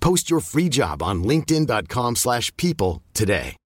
Post your free job on linkedin.com/people slash people today.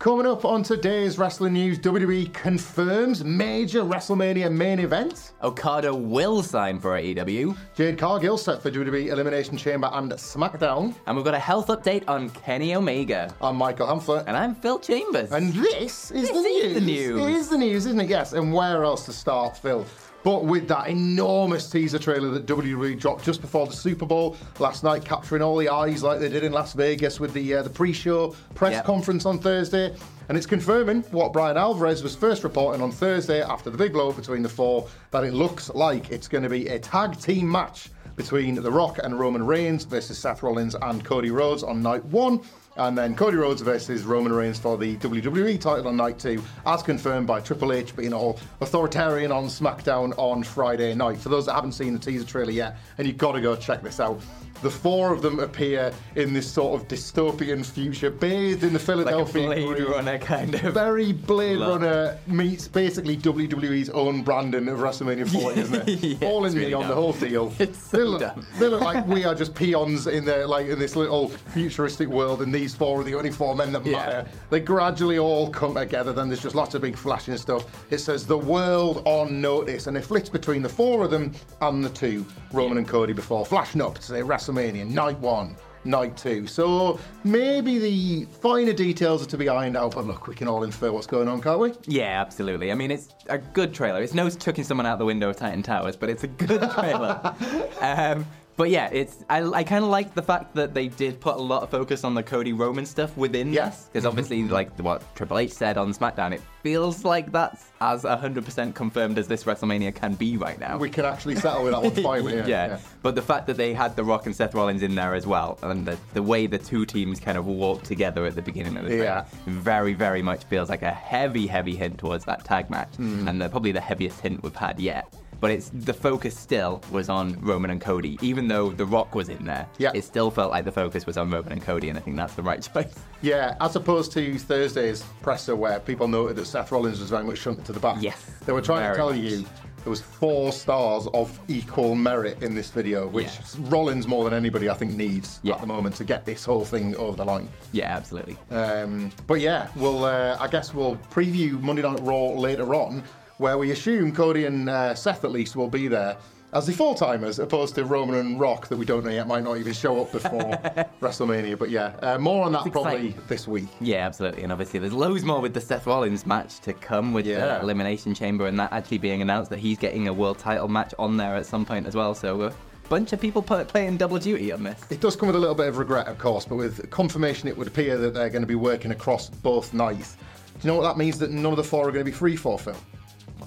Coming up on today's wrestling news, WWE confirms major WrestleMania main event. Okada will sign for AEW. Jade Cargill set for WWE Elimination Chamber and SmackDown. And we've got a health update on Kenny Omega. I'm Michael Hamflett. And I'm Phil Chambers. And this is This the is news. the news. It is the news, isn't it? Yes. And where else to start, Phil? But with that enormous teaser trailer that WWE dropped just before the Super Bowl last night, capturing all the eyes like they did in Las Vegas with the uh, the pre-show press Yep. conference on Thursday, and it's confirming what Bryan Alvarez was first reporting on Thursday after the big blow between the four that it looks like it's going to be a tag team match between The Rock and Roman Reigns versus Seth Rollins and Cody Rhodes on night one. And then Cody Rhodes versus Roman Reigns for the WWE title on night two, as confirmed by Triple H being all authoritarian on SmackDown on Friday night. For those that haven't seen the teaser trailer yet, and you've got to go check this out, the four of them appear in this sort of dystopian future, bathed in the Like Philadelphia Blade green. Runner kind of. Very Blade. Runner meets basically WWE's own branding of WrestleMania 40, isn't it? Yeah, All in really on the whole deal. It's so they, look, dumb. they look like we are just peons in the like in this little futuristic world, and these four are the only four men that Yeah. matter. They gradually all come together. Then there's just lots of big flashing stuff. It says the world on notice, and it flits between the four of them and the two Roman and Cody before flashing up to say WrestleMania night one. Night two. So maybe the finer details are to be ironed out, but look, we can all infer what's going on, can't we? Yeah, absolutely. I mean, it's a good trailer. It's no chucking someone out the window of Titan Towers, but it's a good trailer. um, but yeah, it's I, I kind of like the fact that they did put a lot of focus on the Cody Roman stuff within Yeah. this, because obviously, like what Triple H said on SmackDown, it feels like that's as 100% confirmed as this WrestleMania can be right now. We can actually settle with that one finally. Yeah. yeah. But the fact that they had The Rock and Seth Rollins in there as well, and the, the way the two teams kind of walked together at the beginning of the Yeah. very, very much feels like a heavy, heavy hint towards that tag match, Hmm. and the, probably the heaviest hint we've had yet. But it's the focus still was on Roman and Cody, even though The Rock was in there. Yeah. It still felt like the focus was on Roman and Cody, and I think that's the right choice. Yeah, as opposed to Thursday's presser where people noted that Seth Rollins was very much shunted to the back. Yes, They were trying to tell much. you there was four stars of equal merit in this video, which Yeah. Rollins more than anybody I think needs Yeah. at the moment to get this whole thing over the line. Yeah, absolutely. Um, but yeah, we'll uh, I guess we'll preview Monday Night Raw later on, where we assume Cody and uh, Seth at least will be there as the full timers, opposed to Roman and Rock that we don't know yet might not even show up before WrestleMania. But yeah, uh, more on that probably this week. Yeah, absolutely. And obviously, there's loads more with the Seth Rollins match to come with Yeah. the Elimination Chamber and that actually being announced that he's getting a world title match on there at some point as well. So, a bunch of people playing double duty on this. It does come with a little bit of regret, of course, but with confirmation, it would appear that they're going to be working across both nights. Do you know what that means? That none of the four are going to be free for, Phil?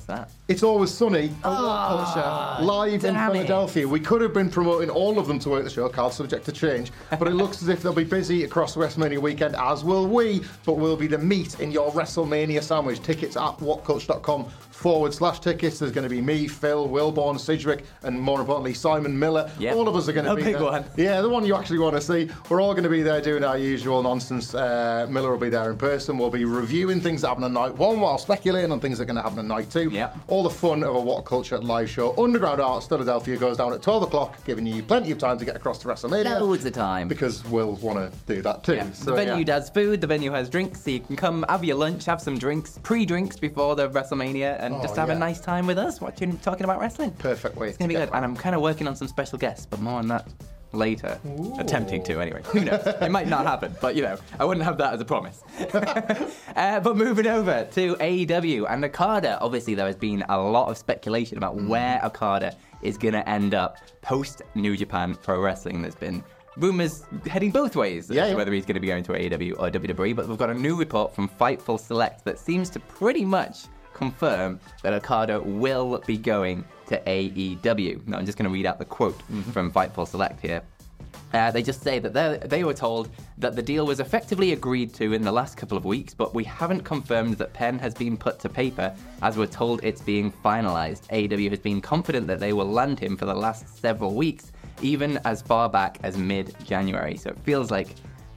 What's that? It's always sunny. a What culture ah, live in damn it. Philadelphia. We could have been promoting all of them to work the show, Carl, subject to change. But it looks as if they'll be busy across the WrestleMania weekend, as will we. But we'll be the meat in your WrestleMania sandwich. Tickets at whatculture.com forward slash tickets. There's going to be me, Phil, Wilborn, Sidgwick, and more importantly, Simon Miller. Yep. All of us are going to A be big there. one. Yeah, the one you actually want to see. We're all going to be there doing our usual nonsense. Uh, Miller will be there in person. We'll be reviewing things that happen on night one while speculating on things that are going to happen on night two. Yep. All the fun of a What Culture live show. Underground Arts Philadelphia goes down at 12 o'clock, giving you plenty of time to get across to WrestleMania. Loads of time. Because we'll want to do that too. Yeah. So, the venue yeah. does food, the venue has drinks, so you can come have your lunch, have some drinks, pre-drinks before the WrestleMania, and Oh, just have yeah. a nice time with us watching, talking about wrestling. Perfect way It's gonna be good, and I'm kind of working on some special guests, but more on that later. Attempting to, anyway. Who knows? it might not happen, but you know, I wouldn't have that as a promise. uh, but moving over to AEW and Okada, obviously there has been a lot of speculation about Mm. where Okada is going to end up post New Japan Pro Wrestling. There's been rumors heading both ways as Yeah, to yeah. whether he's going to be going to AEW or WWE, but we've got a new report from Fightful Select that seems to pretty much confirm that Okada will be going to AEW. Now, I'm just going to read out the quote from Fightful Select here. Uh, they just say that they they were told that the deal was effectively agreed to in the last couple of weeks, but we haven't confirmed that pen has been put to paper, as we're told it's being finalised. AEW has been confident that they will land him for the last several weeks, even as far back as mid-January. So it feels like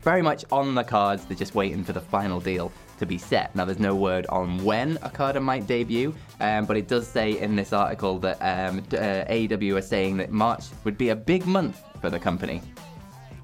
very much on the cards. They're just waiting for the final deal to be set. Now, there's no word on when Okada might debut, um, but it does say in this article that um, uh, AEW are saying that March would be a big month for the company.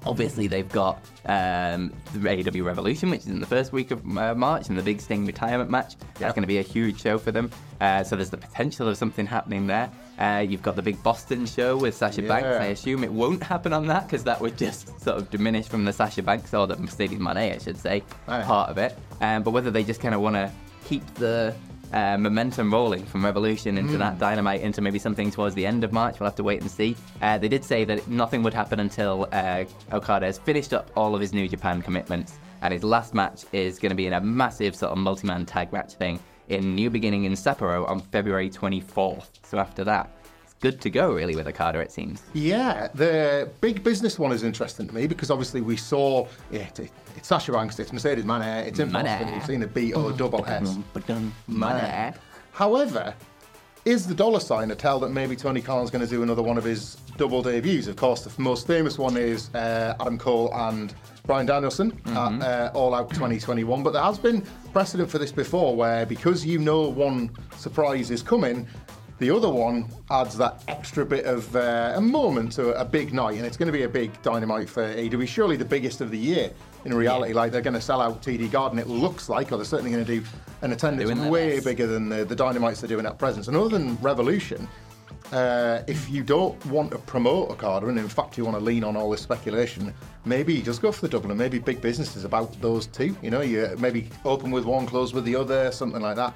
Obviously, they've got um, the AEW Revolution, which is in the first week of uh, March, and the big Sting retirement match. That's going to be a huge show for them. Uh, so there's the potential of something happening there. Uh, you've got the big Boston show with Sasha Banks. I assume it won't happen on that because that would just sort of diminish from the Sasha Banks or the Mercedes Moné, I should say, Aye. part of it. Um, but whether they just kind of want to keep the uh, momentum rolling from Revolution into that Dynamite into maybe something towards the end of March, we'll have to wait and see. Uh, they did say that nothing would happen until uh, Okada has finished up all of his New Japan commitments, and his last match is going to be in a massive sort of multi-man tag match thing in New Beginning in Sapporo on February 24th. So after that, it's good to go really with Okada, it seems. Yeah, the big business one is interesting to me because obviously we saw yeah, it, it's Sasha Banks, it's Mercedes Moné, it's in Moné. We've seen a B O double S. Money. However, is the dollar sign a tell that maybe Tony Khan's going to do another one of his double debuts? Of course, the most famous one is uh, Adam Cole and Bryan Danielson Mm-hmm. at uh, All Out 2021. But there has been precedent for this before where because you know one surprise is coming, the other one adds that extra bit of uh, a moment to a big night, and it's going to be a big dynamite for AEW. Surely the biggest of the year in reality. Like they're going to sell out TD Garden, it looks like, or they're certainly going to do an attendance way best. bigger than the, the dynamites they're doing at present. And other than Revolution, uh, if you don't want to promote Okada, and in fact you want to lean on all this speculation, maybe you just go for the double, and maybe big business is about those two. You know, you maybe open with one, close with the other, something like that.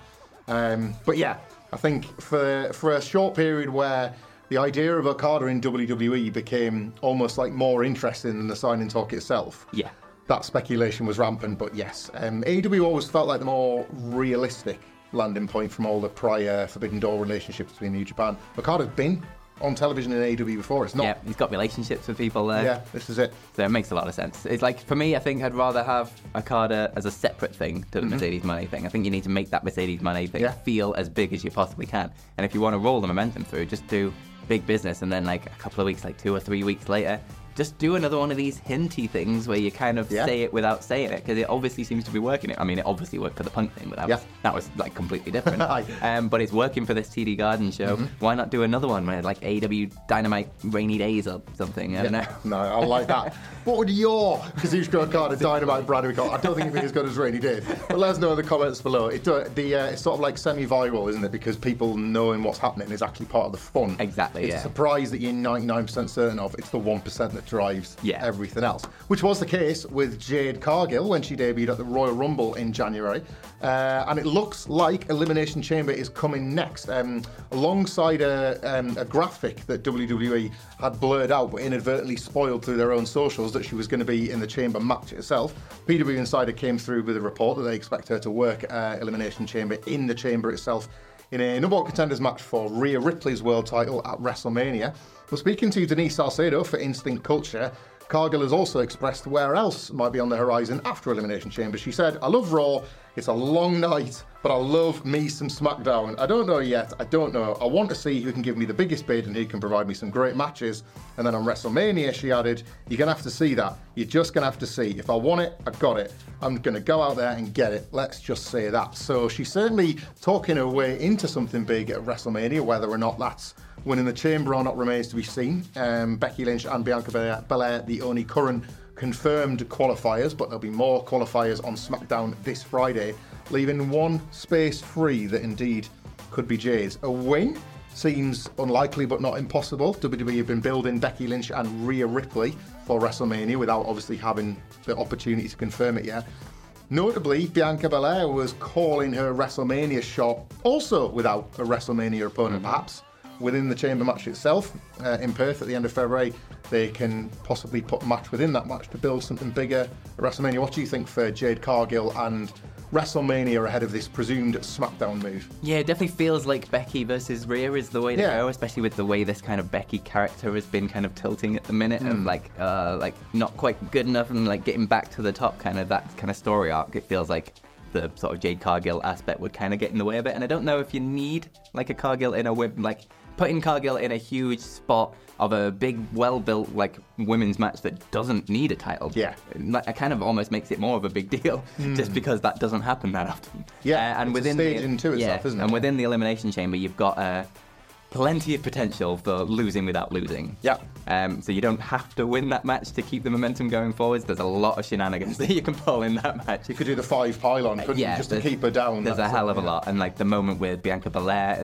Um, but yeah, I think for for a short period where the idea of a Okada in WWE became almost like more interesting than the signing talk itself. Yeah. That speculation was rampant, but yes, um, AEW always felt like the more realistic landing point from all the prior Forbidden Door relationships between New Japan. Okada's been on television in AEW before. It's not. Yeah, he's got relationships with people there. Yeah, this is it. So it makes a lot of sense. It's like for me, I think I'd rather have Okada as a separate thing to the Mercedes Money thing. I think you need to make that Mercedes Money thing Mm-hmm. Yeah. feel as big as you possibly can. And if you want to roll the momentum through, just do big business, and then like a couple of weeks, like two or three weeks later, just do another one of these hinty things where you kind of Yeah. say it without saying it because it obviously seems to be working. It. I mean, it obviously worked for the punk thing, but that, Yeah. was, that was like completely different. Um, but it's working for this TD Garden show. Mm-hmm. Why not do another one where like AW Dynamite Rainy Days or something? I don't know. No, I like that. what would your Kazuchika Okada Dynamite brand be called? I don't think it'd be as good as Rainy Day. But let us know in the comments below. It, do- the, uh, it's sort of like semi-viral, isn't it? Because people knowing what's happening is actually part of the fun. Exactly, It's yeah. a surprise that you're 99% certain of. It's the 1% that drives Yeah. everything else. Which was the case with Jade Cargill when she debuted at the Royal Rumble in January. Uh, and it looks like Elimination Chamber is coming next. Um, alongside a, um, a graphic that WWE had blurred out but inadvertently spoiled through their own socials that she was going to be in the Chamber match itself. PW Insider came through with a report that they expect her to work uh, Elimination Chamber in the Chamber itself in a number one contenders match for Rhea Ripley's world title at WrestleMania. Well, speaking to Denise Salcedo for Instinct Culture, Cargill has also expressed where else might be on the horizon after Elimination Chamber. She said, I love Raw, it's a long night, but I love me some SmackDown. I don't know yet, I don't know. I want to see who can give me the biggest bid and who can provide me some great matches. And then on WrestleMania, she added, You're going to have to see that. You're just going to have to see. If I want it, I got it. I'm going to go out there and get it. Let's just say that. So she's certainly talking her way into something big at WrestleMania, whether or not that's winning the chamber or not remains to be seen. Um, Becky Lynch and Bianca Belair, Belair, the only current confirmed qualifiers, but there'll be more qualifiers on SmackDown this Friday, leaving one space free that indeed could be Jay's. A win seems unlikely but not impossible. WWE have been building Becky Lynch and Rhea Ripley for WrestleMania without obviously having the opportunity to confirm it yet. Notably, Bianca Belair was calling her WrestleMania shot also without a WrestleMania opponent, perhaps within the chamber match itself uh, in Perth at the end of February. They can possibly put a match within that match to build something bigger at WrestleMania. What do you think for Jade Cargill and WrestleMania ahead of this presumed SmackDown move? Yeah, it definitely feels like Becky versus Rhea is the way to Yeah. go, especially with the way this kind of Becky character has been kind of tilting at the minute Hmm. and like uh like not quite good enough and like getting back to the top kind of that kind of story arc. It feels like the sort of Jade Cargill aspect would kind of get in the way of it, and I don't know if you need like a Cargill in a wi- like putting Cargill in a huge spot of a big, well-built like women's match that doesn't need a title. Yeah. like, it kind of almost makes it more of a big deal just because that doesn't happen that often. Yeah, Uh, and within stage the, into yeah, itself, isn't it? And within the elimination chamber, you've got uh, plenty of potential for losing without losing. Yeah. Um, so you don't have to win that match to keep the momentum going forwards. There's a lot of shenanigans that you can pull in that match. You could do the five pylon, couldn't you, just to keep her down. There's a hell of a yeah. lot, and like the moment with Bianca Belair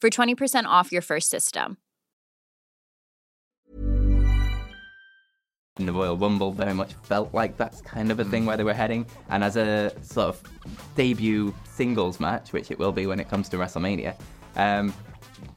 for 20% off your first system. in the Royal Rumble very much felt like that's kind of a thing where they were heading. And as a sort of debut singles match, which it will be when it comes to WrestleMania, um,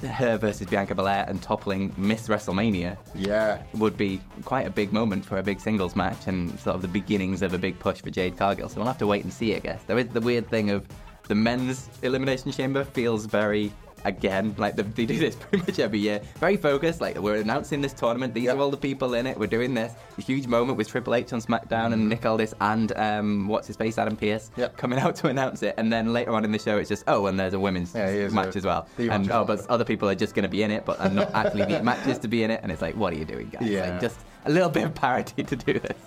her versus Bianca Belair and toppling Miss WrestleMania Yeah. would be quite a big moment for a big singles match and sort of the beginnings of a big push for Jade Cargill. So we'll have to wait and see, I guess. There is the weird thing of the men's elimination chamber feels very. Again, like they, they do this pretty much every year. Very focused, like we're announcing this tournament. These Yep. are all the people in it. We're doing this. A huge moment with Triple H on SmackDown and Nick Aldis and um, what's his face, Adam Pearce, Yep. coming out to announce it. And then later on in the show, it's just oh, and there's a women's Yeah, match a- as well. And oh, but other people are just going to be in it, but are not actually the matches to be in it. And it's like, what are you doing, guys? Yeah. Like, just a little bit of parity to do this.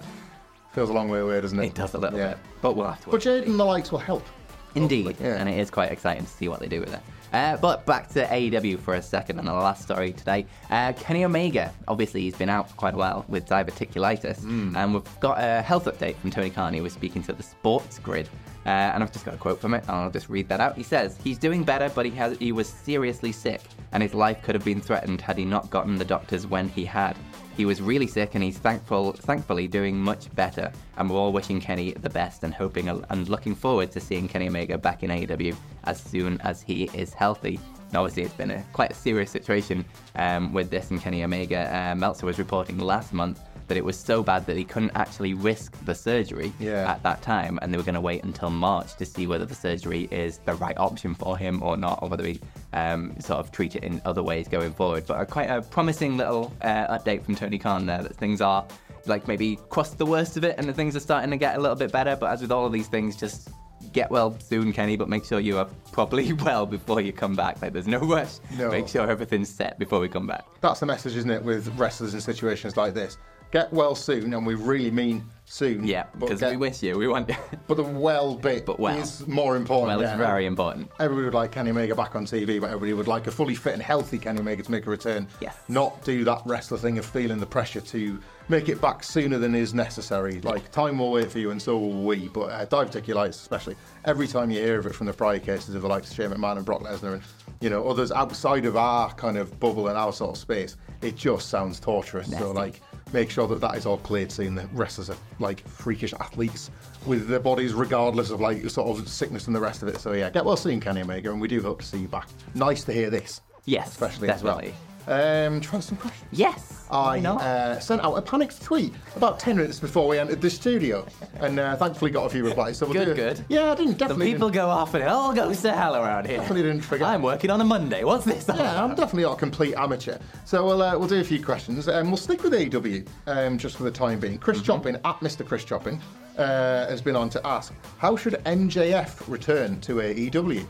Feels a long way away, doesn't it? It does a little Yeah. bit, but we'll have to. But Jade and the likes will help. Indeed, yeah. and it is quite exciting to see what they do with it. Uh, but back to AEW for a second and the last story today. Uh, Kenny Omega, obviously, he's been out for quite a while with diverticulitis, and we've got a health update from Tony Khan, who was speaking to the Sports Grid. Uh, and I've just got a quote from it, and I'll just read that out. He says, He's doing better, but he, has, he was seriously sick, and his life could have been threatened had he not gotten the doctors when he had. He was really sick, and he's thankful, thankfully doing much better. And we're all wishing Kenny the best and hoping and looking forward to seeing Kenny Omega back in AEW as soon as he is healthy. And obviously, it's been a quite a serious situation um, with this and Kenny Omega. Uh, Meltzer was reporting last month that it was so bad that he couldn't actually risk the surgery Yeah. at that time, and they were going to wait until March to see whether the surgery is the right option for him or not, or whether we um, sort of treat it in other ways going forward. But a, quite a promising little uh, update from Tony Khan there that things are like maybe crossed the worst of it, and the things are starting to get a little bit better. But as with all of these things, just get well soon, Kenny, but make sure you are properly well before you come back. Like, there's no rush. No. Make sure everything's set before we come back. That's the message, isn't it, with wrestlers in situations like this? Get well soon, and we really mean soon. Yeah, because we wish you. We want. But the well bit But well. is more important. well, it's yeah. very important. Everybody would like Kenny Omega back on TV, but everybody would like a fully fit and healthy Kenny Omega to make a return. Yes. Not do that wrestler thing of feeling the pressure to make it back sooner than is necessary. Like, time will wait for you, and so will we. But uh, diverticulitis, especially, every time you hear of it from the prior cases of the likes of Shane McMahon and Brock Lesnar and, you know, others outside of our kind of bubble and our sort of space, it just sounds torturous. So, like, make sure that that is all cleared seeing The wrestlers are like freakish athletes with their bodies, regardless of like sort of sickness and the rest of it. So yeah, get well soon, Kenny Omega, and we do hope to see you back. Nice to hear this. Yes, especially definitely. as well. Um, try some questions. Yes. I uh, sent out a panicked tweet about 10 minutes before we entered the studio and uh, thankfully got a few replies. So we'll Good, do good. Yeah, I didn't the people didn't, go off and it all goes to hell around here. Definitely didn't forget. I'm working on a Monday. What's this? Yeah, I'm definitely not a complete amateur. So we'll uh, we'll do a few questions. Um, we'll stick with AEW um, just for the time being. Chris Mm-hmm. Choppin at Mr. Chris Choppin uh, has been on to ask, how should MJF return to AEW?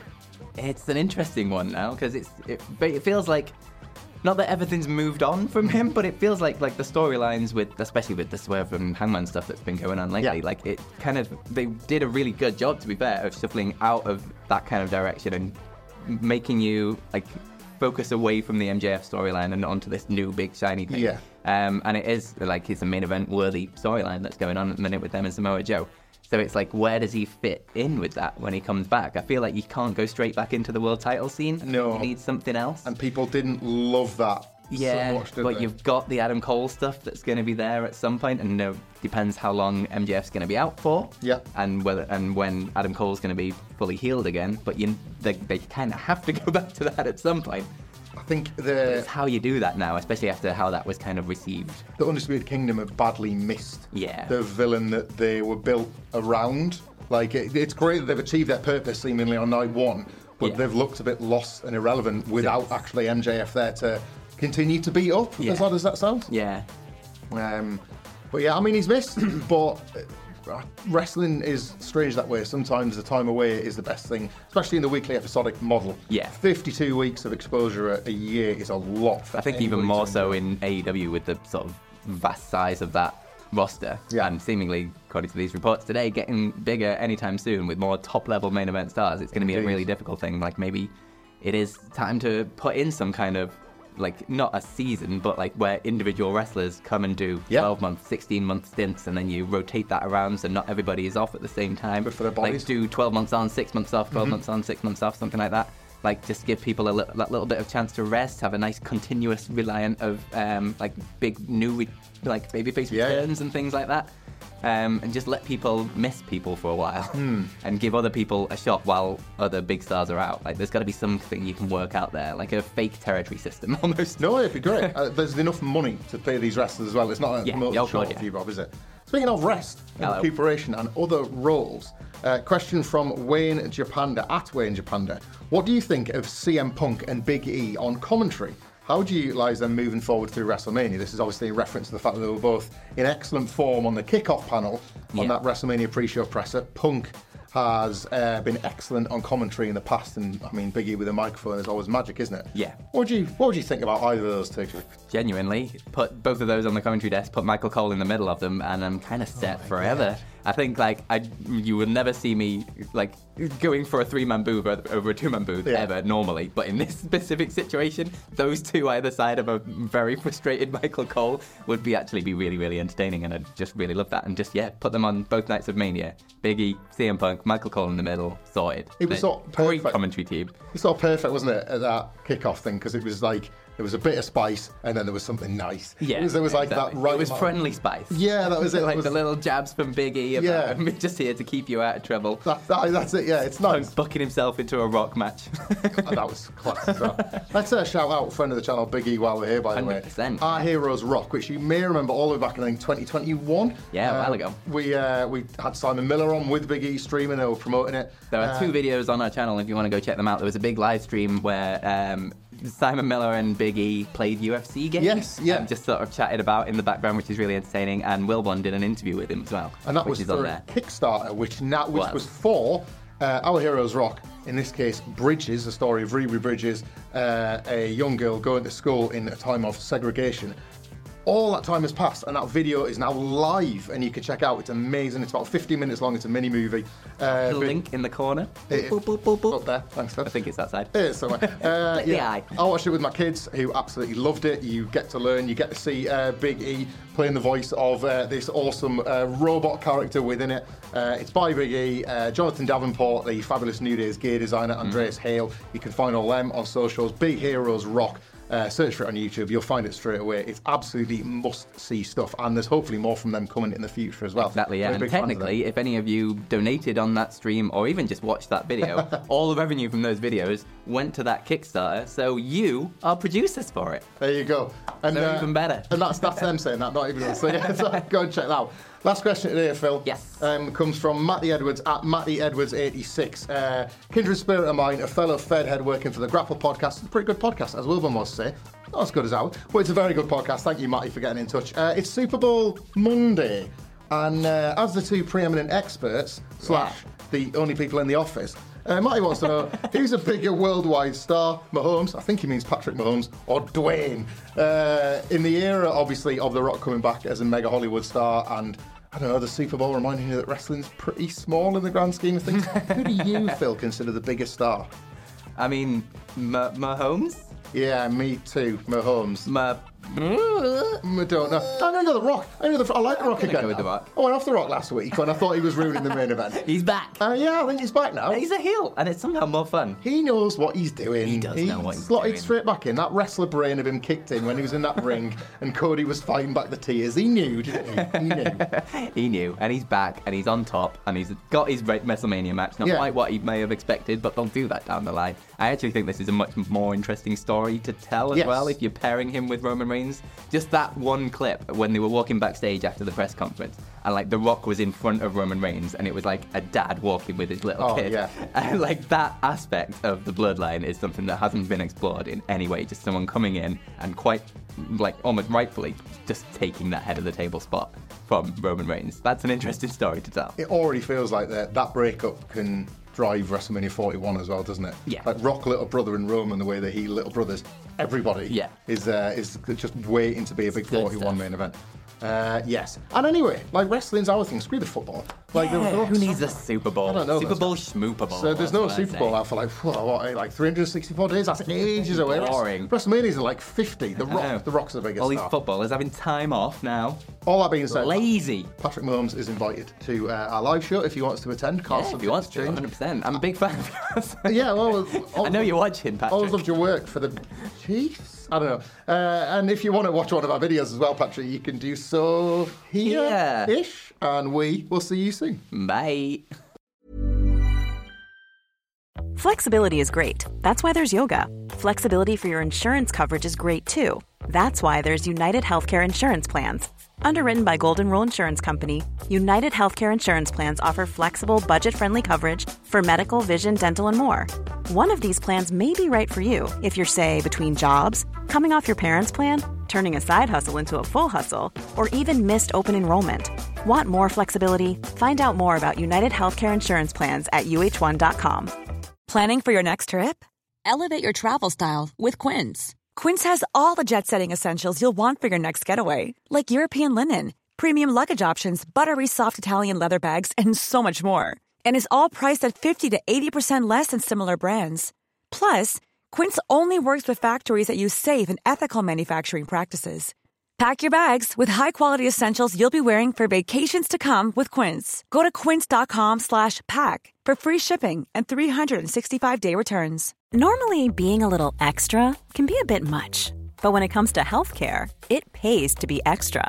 It's an interesting one now because it's it, it feels like not that everything's moved on from him, but it feels like like the storylines with especially with the Swerve and Hangman stuff that's been going on lately. Yeah. Like it kind of they did a really good job to be fair of shuffling out of that kind of direction and making you like focus away from the MJF storyline and onto this new big shiny thing. Yeah. Um, and it is like it's a main event worthy storyline that's going on at the minute with them and Samoa Joe. So it's like, where does he fit in with that when he comes back? I feel like he can't go straight back into the world title scene. No. he needs something else. And people didn't love that yeah, so much, but they? you've got the Adam Cole stuff that's going to be there at some point, and uh, depends how long MJF's going to be out for. Yeah. and whether and when Adam Cole's going to be fully healed again. But you, they, they kind of have to go back to that at some point. I think the It's how you do that now, especially after how that was kind of received. the Undisputed Kingdom have badly missed Yeah. the villain that they were built around. Like it, it's great that they've achieved their purpose seemingly on night one, but Yeah. they've looked a bit lost and irrelevant without actually MJF there to continue to beat up. Yeah. As odd as that sounds. Yeah, Um, but yeah, I mean he's missed, but. Wrestling is strange that way. Sometimes the time away is the best thing, especially in the weekly episodic model. Yeah. 52 weeks of exposure a, a year is a lot. I think even more so in AEW with the sort of vast size of that roster, Yeah. and seemingly, according to these reports today, getting bigger anytime soon with more top-level main event stars. It's going to be a really difficult thing. Like maybe it is time to put in some kind of like not a season, but like where individual wrestlers come and do Yeah. 12 month, 16 month stints, and then you rotate that around so not everybody is off at the same time. Good for their bodies. Like do 12 months on, six months off, 12 Mm-hmm. months on, six months off, something like that. Like just give people a li- that little bit of chance to rest, have a nice continuous reliant of um, like big new re- like babyface Yeah, yeah. returns and things like that. Um, and just let people miss people for a while Hmm. and give other people a shot while other big stars are out. Like there's got to be something you can work out there, like a fake territory system almost. No, it'd be great. uh, there's enough money to pay these wrestlers as well. It's not a Yeah, yeah, oh, yeah. for you, Rob, is it? Speaking of rest, Hello. recuperation, and other roles, uh, question from Wayne Japanda at Wayne Japanda. What do you think of CM Punk and Big E on commentary? How do you utilise them moving forward through WrestleMania? This is obviously in reference to the fact that they were both in excellent form on the kickoff panel on Yeah. that WrestleMania pre-show presser. Punk has uh, been excellent on commentary in the past, and I mean, Big E with a microphone is always magic, isn't it? Yeah. What would you What would you think about either of those two? Genuinely, put both of those on the commentary desk, put Michael Cole in the middle of them, and I'm kind of set forever. I think like I, you will never see me like going for a three-man booth over, a two-man booth Yeah. ever normally. But in this specific situation, those two either side of a very frustrated Michael Cole would be actually be really really entertaining, and I just really love that. And just yeah, put them on both nights of Mania. Biggie, CM Punk, Michael Cole in the middle, sorted. It was sort of great perfect. commentary team. It's all perfect, wasn't it, at that kickoff thing? Because it was like there was a bit of spice, and then there was something nice. Yeah, it was, there was like exactly. that right. It was friendly spice. Yeah, that was it. like It was- the little jabs from Big E. About, Yeah. I'm just here to keep you out of trouble. That, that, that's it. Yeah, it's nice. Punk bucking himself into a rock match. That was class as well. Let's uh, shout out friend of the channel, Big E, while we're here, by the way. 100%. Our Heroes Rock, which you may remember all the way back in I think, 2021. Yeah, a while Uh, ago. We uh, we had Simon Miller on with Big E streaming, they were promoting it. there are Uh, two videos on our channel if you want to go check them out. There was a big live stream where um, Simon Miller and Big E played UFC games. Yes, yeah. And just sort of chatted about in the background, which is really entertaining. And Will Bond did an interview with him as well. And that which was is for on there. Kickstarter, which now which Well. was for Uh, our heroes rock. In this case, Bridges, the story of Ruby Bridges, uh, a young girl going to school in a time of segregation. All that time has passed, and that video is now live, and you can check out. It's amazing. It's about 15 minutes long. It's a mini movie. Uh, The link in the corner. It- Boop, boop, boop, boop. Up there. Thanks, Phil. I think it's that side. It is somewhere. Uh, Click the yeah. eye. I watched it with my kids who absolutely loved it. You get to learn, you get to see uh, Big E playing the voice of uh, this awesome uh, robot character within it. Uh, it's by Big E, uh, Jonathan Davenport, the fabulous New Days gear designer, Andreas Hale. You can find all them on socials. Big Heroes Rock. Uh, search for it on YouTube, you'll find it straight away. It's absolutely must see stuff, and there's hopefully more from them coming in the future as well. Exactly, yeah. And big fans of them. technically, if any of you donated on that stream or even just watched that video, all the revenue from those videos went to that Kickstarter. So you are producers for it. There you go. And So even better. And that's that's them saying that, not even us. So yeah, so go and check that out. Last question today, Phil. Yes. Um, comes from Matty Edwards at Matty Edwards 86. Uh, kindred spirit of mine, a fellow Fed head working for the Grapple podcast. It's a pretty good podcast, as Wilbur must say. Not as good as ours, but it's a very good podcast. Thank you, Matty, for getting in touch. Uh, it's Super Bowl Monday, and uh, as the two preeminent experts slash the only people in the office. Uh, Matty wants to know who's a bigger worldwide star, Mahomes, I think he means Patrick Mahomes, or Dwayne? Uh, in the era, obviously, of The Rock coming back as a mega Hollywood star and I don't know, the Super Bowl reminding you that wrestling's pretty small in the grand scheme of things. Who do you, Phil, consider the biggest star? I mean, M- Mahomes? Yeah, me too, Mahomes. Ma- I don't know. I know the Rock. I know the. I like the Rock again. go with. The Rock. I went off the Rock last week when I thought he was ruining the main event. He's back. Uh, yeah, I think he's back now. He's a heel, and it's somehow more fun. He knows what he's doing. He does know what he's doing. slotted doing. straight back in. That wrestler brain of him kicked in when he was in that ring, and Cody was fighting back the tears. He knew, didn't he? He knew. He knew, and he's back, and he's on top, and he's got his WrestleMania match. Not Yeah. quite what he may have expected, but they'll do that down the line. I actually think this is a much more interesting story to tell as Yes. well if you're pairing him with Roman Reigns. Just that one clip when they were walking backstage after the press conference, and like The Rock was in front of Roman Reigns, and it was like a dad walking with his little Oh, kid. yeah. And like that aspect of the bloodline is something that hasn't been explored in any way. Just someone coming in and quite, like, almost rightfully, just taking that head of the table spot from Roman Reigns. That's an interesting story to tell. It already feels like that that breakup can drive WrestleMania 41 as well, doesn't it? Yeah. Like Rock little brother in Rome and Roman, the way that he little brothers, everybody Yeah. is uh, is just waiting to be a big Good 41 stuff. main event. Uh, yes. And anyway, like wrestling's our thing. Screw the football. Like the- Yeah, who needs a Super Bowl? I don't know Super Bowl. Schmooper Bowl. So there's no what Super Bowl out for like whoa, what, like 364 days. That's ages away. Boring. WrestleMania's in like 50. The Rock, the Rock's are the biggest All these star. footballers having time off now. All that being said, Lazy. Patrick Mahomes is invited to uh, our live show if he wants to attend. Can't Yeah, if he wants to, 100%. I'm a big fan of yours. Yeah, well, I know you're watching, Patrick. I always loved your work for the Chiefs. I don't know. Uh, and if you want to watch one of our videos as well, Patrick, you can do so here ish. And we will see you soon. Bye. Flexibility is great. That's why there's yoga. Flexibility for your insurance coverage is great too. That's why there's United Healthcare Insurance Plans. Underwritten by Golden Rule Insurance Company, United Healthcare Insurance Plans offer flexible, budget friendly coverage for medical, vision, dental, and more. One of these plans may be right for you if you're, say, between jobs, coming off your parents' plan, turning a side hustle into a full hustle, or even missed open enrollment. Want more flexibility? Find out more about United Healthcare Insurance Plans at uhone.com. Planning for your next trip? Elevate your travel style with Quince. Quince has all the jet setting essentials you'll want for your next getaway, like European linen, premium luggage options, buttery soft Italian leather bags, and so much more. And is all priced at 50 to 80% less than similar brands. Plus, Quince only works with factories that use safe and ethical manufacturing practices. Pack your bags with high-quality essentials you'll be wearing for vacations to come with Quince. Go to quince.com slash pack for free shipping and 365-day returns. Normally, being a little extra can be a bit much, but when it comes to healthcare, it pays to be extra.